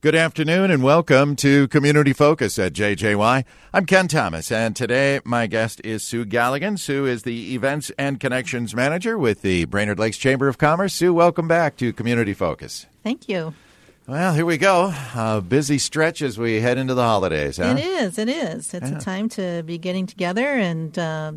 Good afternoon and welcome to Community Focus at JJY. I'm Ken Thomas, and today my guest is Sue Galligan. Sue is the Events and Connections Manager with the Brainerd Lakes Chamber of Commerce. Sue, welcome back to Community Focus. Thank you. Well, here we go. A busy stretch as we head into the holidays. Huh? It is. It is. It's Yeah. a time to be getting together and uh,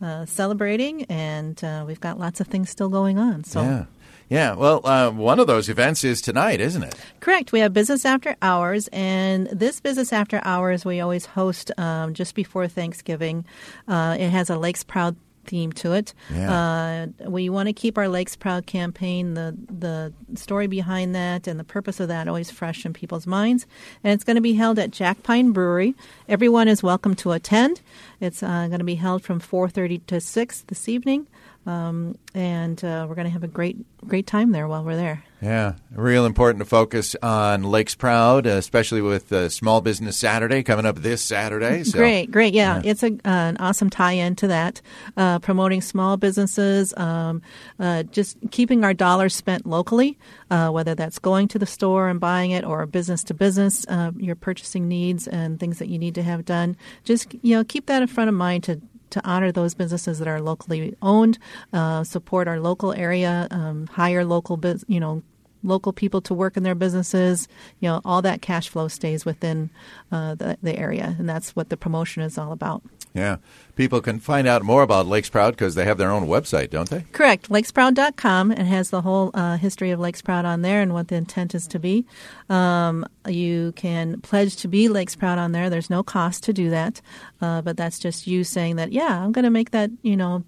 uh, celebrating, and uh, we've got lots of things still going on. So, Yeah. Yeah. Well, uh, one of those events is tonight, isn't it? correct. We have business after hours, and this business after hours we always host um, just before Thanksgiving. Uh, it has a Lakes Proud theme to it. Yeah. Uh, we want to keep our Lakes Proud campaign, the the story behind that, and the purpose of that always fresh in people's minds. And it's going to be held at Jack Pine Brewery. Everyone is welcome to attend. It's uh, going to be held from 4:30 to 6 this evening, um, and uh, we're going to have a great great time there while we're there. Yeah, real important to focus on Lakes Proud, especially with uh, Small Business Saturday coming up this Saturday. So. Great, great. Yeah, it's a, uh, an awesome tie-in to that, uh, promoting small businesses, um, uh, just keeping our dollars spent locally, uh, whether that's going to the store and buying it or business to business, uh, your purchasing needs and things that you need to have done. Just you know, keep that in front of mind to. To honor those businesses that are locally owned, uh, support our local area, um, hire local, you know, local people to work in their businesses. You know, all that cash flow stays within uh, the, the area, and that's what the promotion is all about. Yeah. People can find out more about Lakes Proud because they have their own website, don't they? Correct. Lakesproud.com. It has the whole uh, history of Lakes Proud on there and what the intent is to be. Um, you can pledge to be Lakes Proud on there. There's no cost to do that, uh, but that's just you saying that, yeah, I'm going to make that, you know,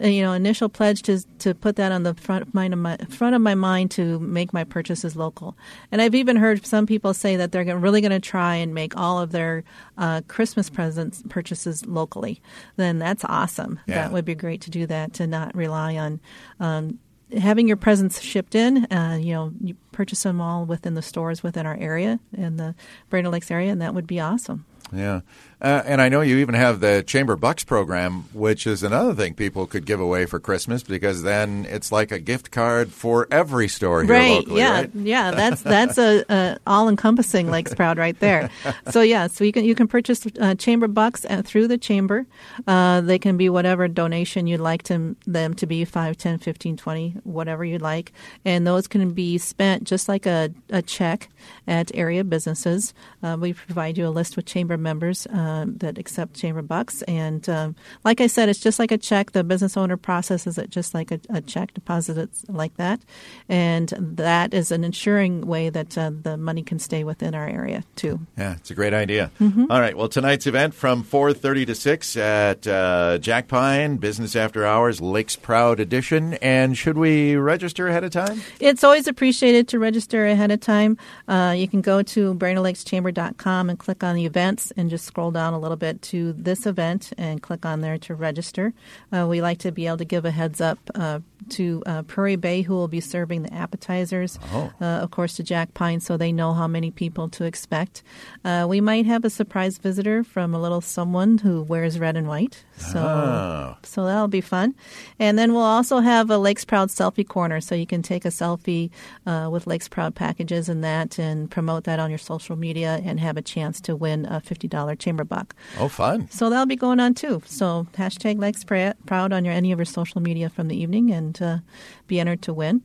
you know, initial pledge to to put that on the front of mind of my front of my mind to make my purchases local. And I've even heard some people say that they're really going to try and make all of their uh, Christmas presents purchases locally. Then that's awesome. Yeah. That would be great to do that to not rely on. Um, Having your presents shipped in, uh, you know, you purchase them all within the stores within our area in the Brainerd Lakes area, and that would be awesome. Yeah. Uh, and I know you even have the Chamber Bucks program, which is another thing people could give away for Christmas because then it's like a gift card for every store here right. locally, yeah. right? yeah. That's that's a, a all-encompassing lakes proud right there. So yeah so you can you can purchase uh, chamber bucks uh, through the chamber. Uh, they can be whatever donation you'd like to, them to be 5 10 15 20 whatever you'd like. And those can be spent just like a, a check at area businesses. Uh, we provide you a list with chamber members um, that accept chamber bucks and um, like i said it's just like a check the business owner processes it just like a, a check deposit it like that and that is an ensuring way that uh, the money can stay within our area too Yeah, it's a great idea. Mm-hmm. All right. Well, tonight's event from 4:30 to 6 at uh, Jack Pine Business After Hours Lakes Proud Edition. And should we register ahead of time? It's always appreciated to register ahead of time. Uh, you can go to BrainerdLakesChamber.com and click on the events and just scroll down a little bit to this event and click on there to register. Uh, we like to be able to give a heads up uh, to uh, Prairie Bay, who will be serving the appetizers, Oh. uh, of course, to Jack Pine, so they know how many people to expect. Uh, we might have a surprise visitor from a little someone who wears red and white. So Oh. so that'll be fun. And then we'll also have a Lakes Proud selfie corner, so you can take a selfie uh, with Lakes Proud packages and that, and promote that on your social media, and have a chance to win a fifty dollar chamber buck. Oh, fun. So that'll be going on too. So hashtag Lakes Proud on your any of your social media from the evening, and uh, be entered to win.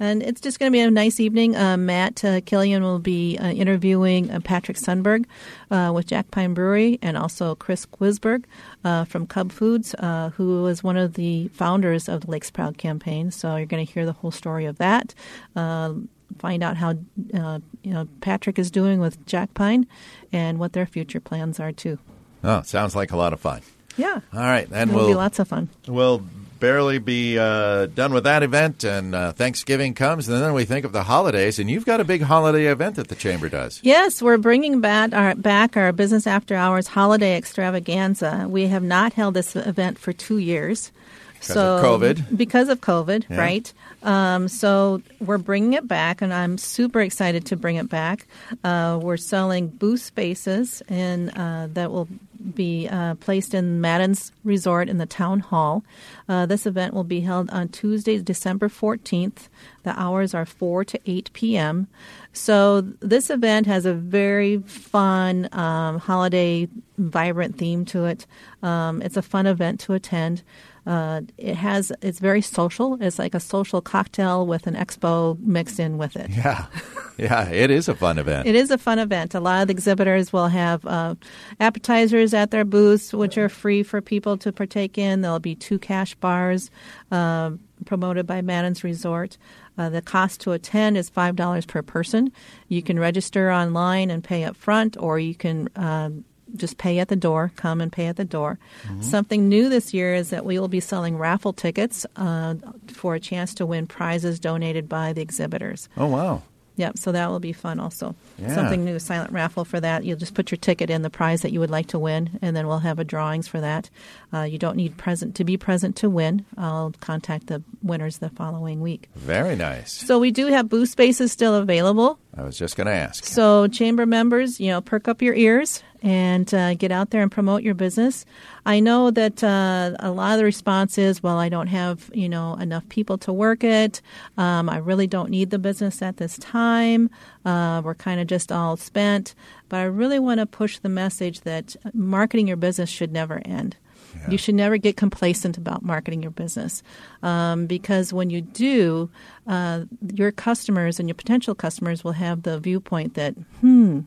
And it's just going to be a nice evening. Uh, Matt uh, Killian will be uh, interviewing uh, Patrick Sunberg uh, with Jack Pine Brewery and also Chris Quisberg uh, from Cub Foods, uh, who was one of the founders of the Lakes Proud campaign. So you're going to hear the whole story of that. Uh, find out how uh, you know Patrick is doing with Jack Pine and what their future plans are too. Oh, sounds like a lot of fun. Yeah, All right. Then it'll we'll be lots of fun. We'll barely be uh, done with that event, and uh, Thanksgiving comes, and then we think of the holidays. And you've got a big holiday event that the chamber does. Yes, we're bringing back our, back our Business After Hours Holiday Extravaganza. We have not held this event for two years. Because of COVID. Because of COVID, Yeah. right? Um, so we're bringing it back, and I'm super excited to bring it back. Uh, we're selling booth spaces, and uh, that will be uh, placed in Madden's Resort in the town hall. Uh, this event will be held on Tuesday, December 14th. The hours are 4 to 8 p.m. So this event has a very fun um, holiday, vibrant theme to it. Um, it's a fun event to attend. Uh, it has it's very social. It's like a social cocktail with an expo mixed in with it. Yeah, yeah, it is a fun event. It is a fun event. A lot of the exhibitors will have uh, appetizers at their booths, which are free for people to partake in. There'll be two cash bars uh, promoted by Madden's Resort. Uh, the cost to attend is five dollars per person. You can register online and pay up front, or you can um, just pay at the door, come and pay at the door. Mm-hmm. Something new this year is that we will be selling raffle tickets uh, for a chance to win prizes donated by the exhibitors. Oh, wow. Yep, so that will be fun also. Yeah. Something new, silent raffle for that. You'll just put your ticket in the prize that you would like to win, and then we'll have a drawings for that. Uh, you don't need present to be present to win. I'll contact the winners the following week. Very nice. So we do have booth spaces still available. I was just going to ask. So chamber members, you know, perk up your ears and uh, get out there and promote your business. I know that uh, a lot of the response is, well, I don't have you know enough people to work it. Um, I really don't need the business at this time. Uh, we're kind of just all spent. But I really want to push the message that marketing your business should never end. Yeah. You should never get complacent about marketing your business um, because when you do, uh, your customers and your potential customers will have the viewpoint that, hmm,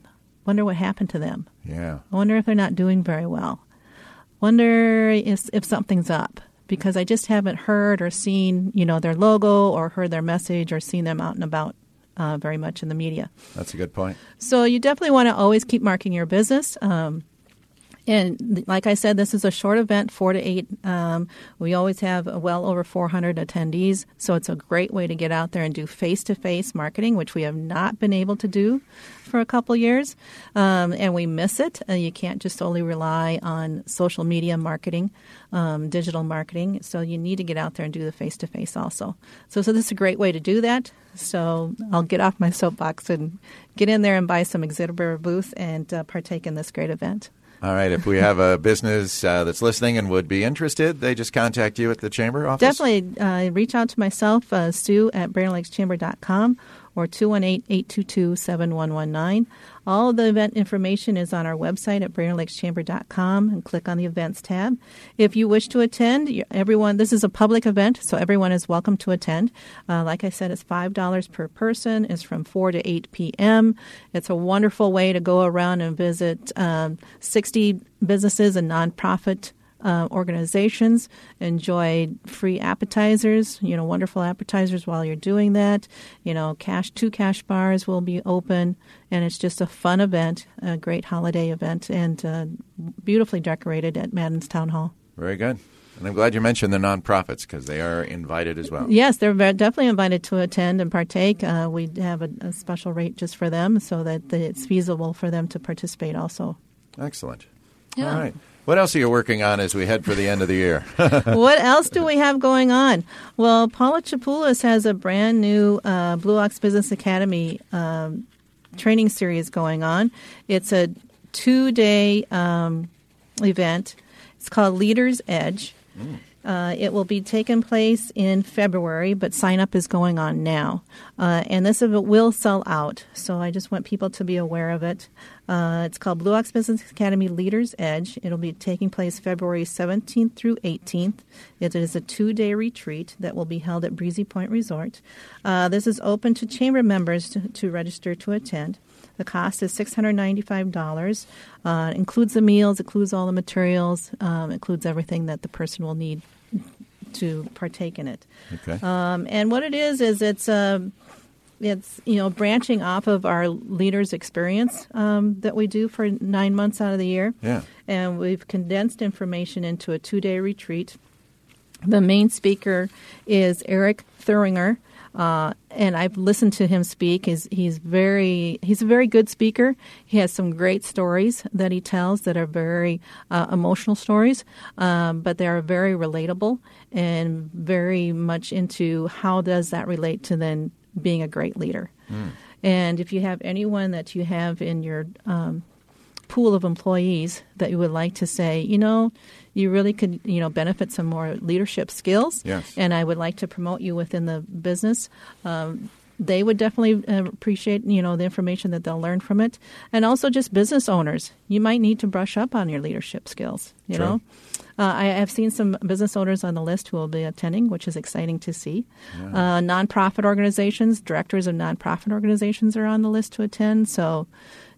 wonder what happened to them. Yeah. I wonder if they're not doing very well. Wonder if, if something's up because I just haven't heard or seen, you know, their logo or heard their message or seen them out and about uh, very much in the media. That's a good point. So you definitely want to always keep marketing your business. Um, and like I said, this is a short event, four to eight. Um, we always have well over 400 attendees, so it's a great way to get out there and do face-to-face marketing, which we have not been able to do for a couple years, um, and we miss it. Uh, you can't just only rely on social media marketing, um, digital marketing. So you need to get out there and do the face-to-face also. So, so this is a great way to do that. So I'll get off my soapbox and get in there and buy some exhibitor booth and uh, partake in this great event. All right. If we have a business uh, that's listening and would be interested, they just contact you at the chamber office? Definitely uh, reach out to myself, uh, Sue at BrainerdLakesChamber.com or 218-822-7119. All the event information is on our website at BrainerdLakesChamber.com and click on the events tab. If you wish to attend, everyone, this is a public event, so everyone is welcome to attend. Uh, like I said, it's $5 per person. It's from 4 to 8 p.m. It's a wonderful way to go around and visit um, 60 businesses and nonprofit uh, organizations. Enjoy free appetizers, you know, wonderful appetizers while you're doing that. You know, cash two cash bars will be open, and it's just a fun event, a great holiday event, and uh, beautifully decorated at Madden's Town Hall. Very good. And I'm glad you mentioned the nonprofits because they are invited as well. Yes, they're definitely invited to attend and partake. Uh, we have a, a, special rate just for them so that it's feasible for them to participate also. Excellent. Yeah. All right. What else are you working on as we head for the end of the year? what else do we have going on? Well, Paula Chapoulis has a brand new uh, Blue Ox Business Academy um, training series going on. It's a two day um, event. It's called Leaders Edge. Mm. Uh, it will be taking place in February, but sign up is going on now. Uh, and this event will sell out, so I just want people to be aware of it. Uh, it's called Blue Ox Business Academy Leaders Edge. It'll be taking place February 17th through 18th. It is a two day retreat that will be held at Breezy Point Resort. Uh, this is open to chamber members to, to register to attend. The cost is $695. Uh, includes the meals, includes all the materials, um, includes everything that the person will need to partake in it. Okay. Um, and what it is is it's uh, it's you know branching off of our leaders' experience um, that we do for nine months out of the year. Yeah. And we've condensed information into a two day retreat. The main speaker is Eric Thuringer. Uh, and I've listened to him speak. He's, he's very he's a very good speaker. He has some great stories that he tells that are very uh, emotional stories, um, but they are very relatable and very much into how does that relate to then being a great leader. Mm. And if you have anyone that you have in your um, pool of employees that you would like to say, you know, you really could, you know, benefit some more leadership skills. Yes. And I would like to promote you within the business. Um, they would definitely uh, appreciate, you know, the information that they'll learn from it. And also just business owners, you might need to brush up on your leadership skills, you True. know. Uh, I have seen some business owners on the list who will be attending, which is exciting to see. Uh, nonprofit organizations, directors of nonprofit organizations are on the list to attend. So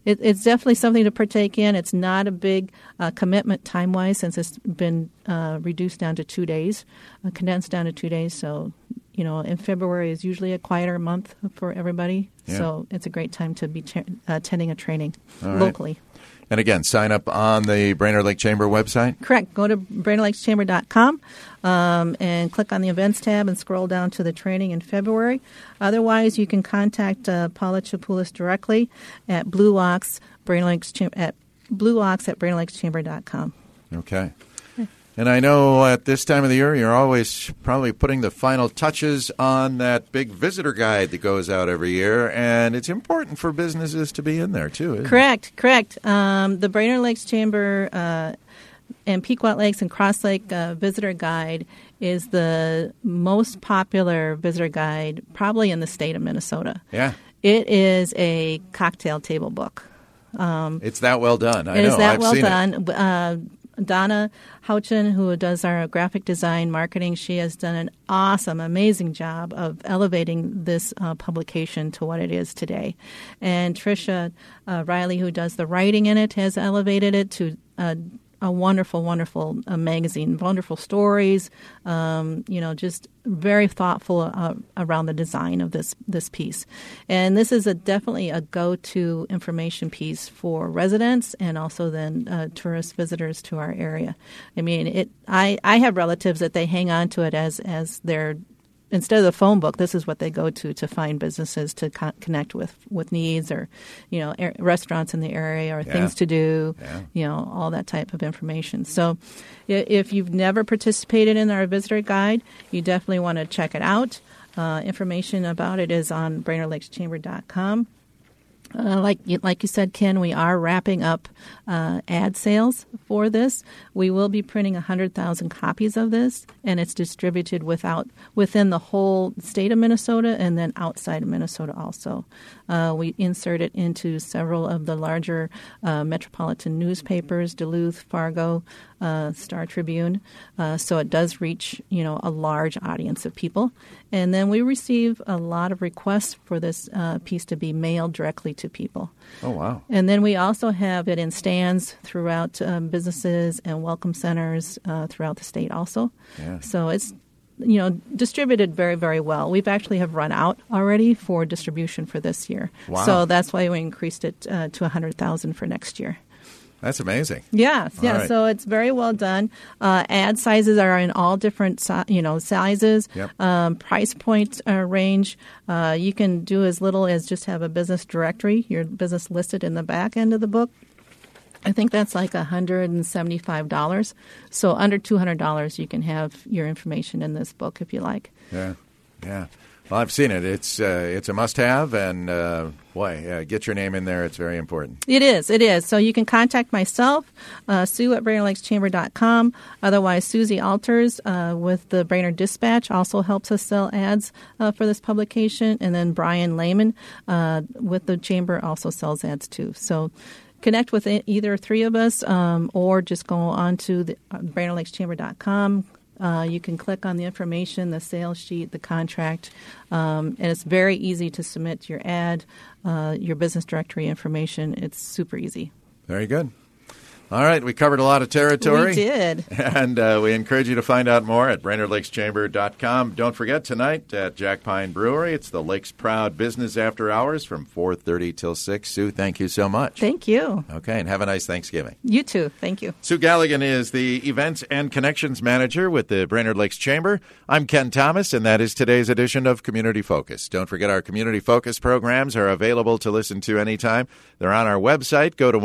it, it's definitely something to partake in. It's not a big uh, commitment time wise since it's been uh, reduced down to two days, uh, condensed down to two days. So, you know, in February is usually a quieter month for everybody. Yeah. So it's a great time to be cha- attending a training All right. And again, sign up on the Brainerd Lake Chamber website. Correct. Go to brainerdlakeschamber.com um, and click on the events tab and scroll down to the training in February. Otherwise, you can contact uh, Paula Chapoulis directly at Blue Ox, Brainerd Lakes Cham- at Blue Ox at brainerdlakeschamber.com. Okay. And I know at this time of the year, you're always probably putting the final touches on that big visitor guide that goes out every year, and it's important for businesses to be in there too. Isn't it? Correct, correct. Um, the Brainerd Lakes Chamber uh, and Pequot Lakes and Cross Lake uh, Visitor Guide is the most popular visitor guide probably in the state of Minnesota. Yeah, It is a cocktail table book. it's that well done. I It know. is that I've well done. Uh, Donna Houchin, who does our graphic design marketing, she has done an awesome, amazing job of elevating this uh, publication to what it is today. And Trisha uh, Riley, who does the writing in it, has elevated it to uh, a wonderful, wonderful uh, magazine, wonderful stories. Um, you know, just very thoughtful uh, around the design of this this piece. And this is a definitely a go to information piece for residents and also then uh, tourist visitors to our area. I mean, it. I I have relatives that they hang on to it as as their instead of the phone book, this is what they go to to find businesses to co- connect with with needs or, you know, air, restaurants in the area or Yeah. things to do, Yeah. you know, all that type of information. So, if you've never participated in our visitor guide, you definitely want to check it out. Uh, information about it is on BrainerdLakesChamber.com. Uh, like like you said, Ken, we are wrapping up uh, ad sales for this. We will be printing hundred thousand copies of this, and it's distributed without within the whole state of Minnesota and then outside of Minnesota also. Uh, we insert it into several of the larger uh, metropolitan newspapers: Duluth, Fargo, uh, Star Tribune. Uh, so it does reach you know a large audience of people, and then we receive a lot of requests for this uh, piece to be mailed directly to people. Oh wow! And then we also have it in stands throughout um, businesses and welcome centers uh, throughout the state also. Yeah. So it's you know distributed very very well. We've actually have run out already for distribution for this year. Wow. So that's why we increased it uh, to 100,000 for next year. That's amazing. Yeah, yeah. right. So it's very well done. Uh, ad sizes are in all different, si- you know, sizes. Yep. Um, price point uh, range. Uh, you can do as little as just have a business directory, your business listed in the back end of the book. I think that's like hundred and seventy-five dollars. So under two hundred dollars, you can have your information in this book if you like. Yeah, yeah. Well, I've seen it. It's uh, it's a must-have, and uh, boy, uh, get your name in there. It's very important. It is. It is. So you can contact myself, uh, Sue at BrainerdLakesChamber.com. Otherwise, Susie Alters uh, with the Brainerd Dispatch also helps us sell ads uh, for this publication. And then Brian Lehman with the Chamber also sells ads too. So connect with either three of us um, or just go on to the, uh, BrainerdLakesChamber.com. Uh, you can click on the information, the sales sheet, the contract, um, and it's very easy to submit your ad, uh, your business directory information. It's super easy. Very good. All right, we covered a lot of territory. We did. And uh, we encourage you to find out more at BrainerdLakesChamber.com. Don't forget tonight at Jack Pine Brewery, it's the Lakes Proud Business After Hours from 4.30 till 6. Sue, thank you so much. Thank you. okay, and have a nice Thanksgiving. You too. Thank you. Sue Galligan is the Events and Connections Manager with the Brainerd Lakes Chamber. I'm Ken Thomas, and that is today's edition of Community Focus. Don't forget our Community Focus programs are available to listen to anytime. They're on our website. Go to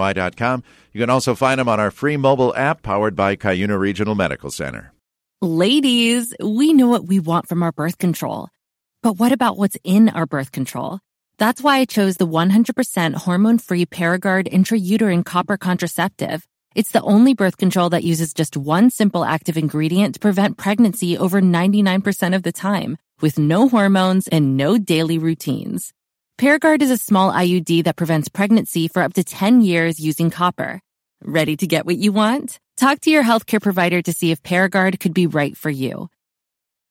1067wjjy.com. You can also find them on our free mobile app powered by Cuyuna Regional Medical Center. Ladies, we know what we want from our birth control. But what about what's in our birth control? That's why I chose the 100% hormone free Paragard intrauterine copper contraceptive. It's the only birth control that uses just one simple active ingredient to prevent pregnancy over 99% of the time, with no hormones and no daily routines. Paragard is a small IUD that prevents pregnancy for up to 10 years using copper. Ready to get what you want? Talk to your healthcare provider to see if Paragard could be right for you.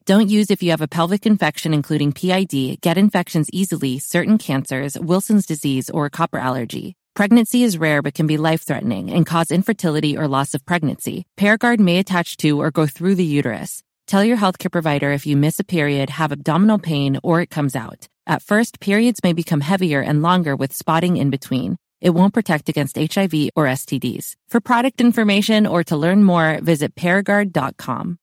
Don't use if you have a pelvic infection, including PID, get infections easily, certain cancers, Wilson's disease, or copper allergy. Pregnancy is rare but can be life threatening and cause infertility or loss of pregnancy. Paragard may attach to or go through the uterus. Tell your healthcare provider if you miss a period, have abdominal pain, or it comes out. At first, periods may become heavier and longer with spotting in between. It won't protect against HIV or STDs. For product information or to learn more, visit Paragard.com.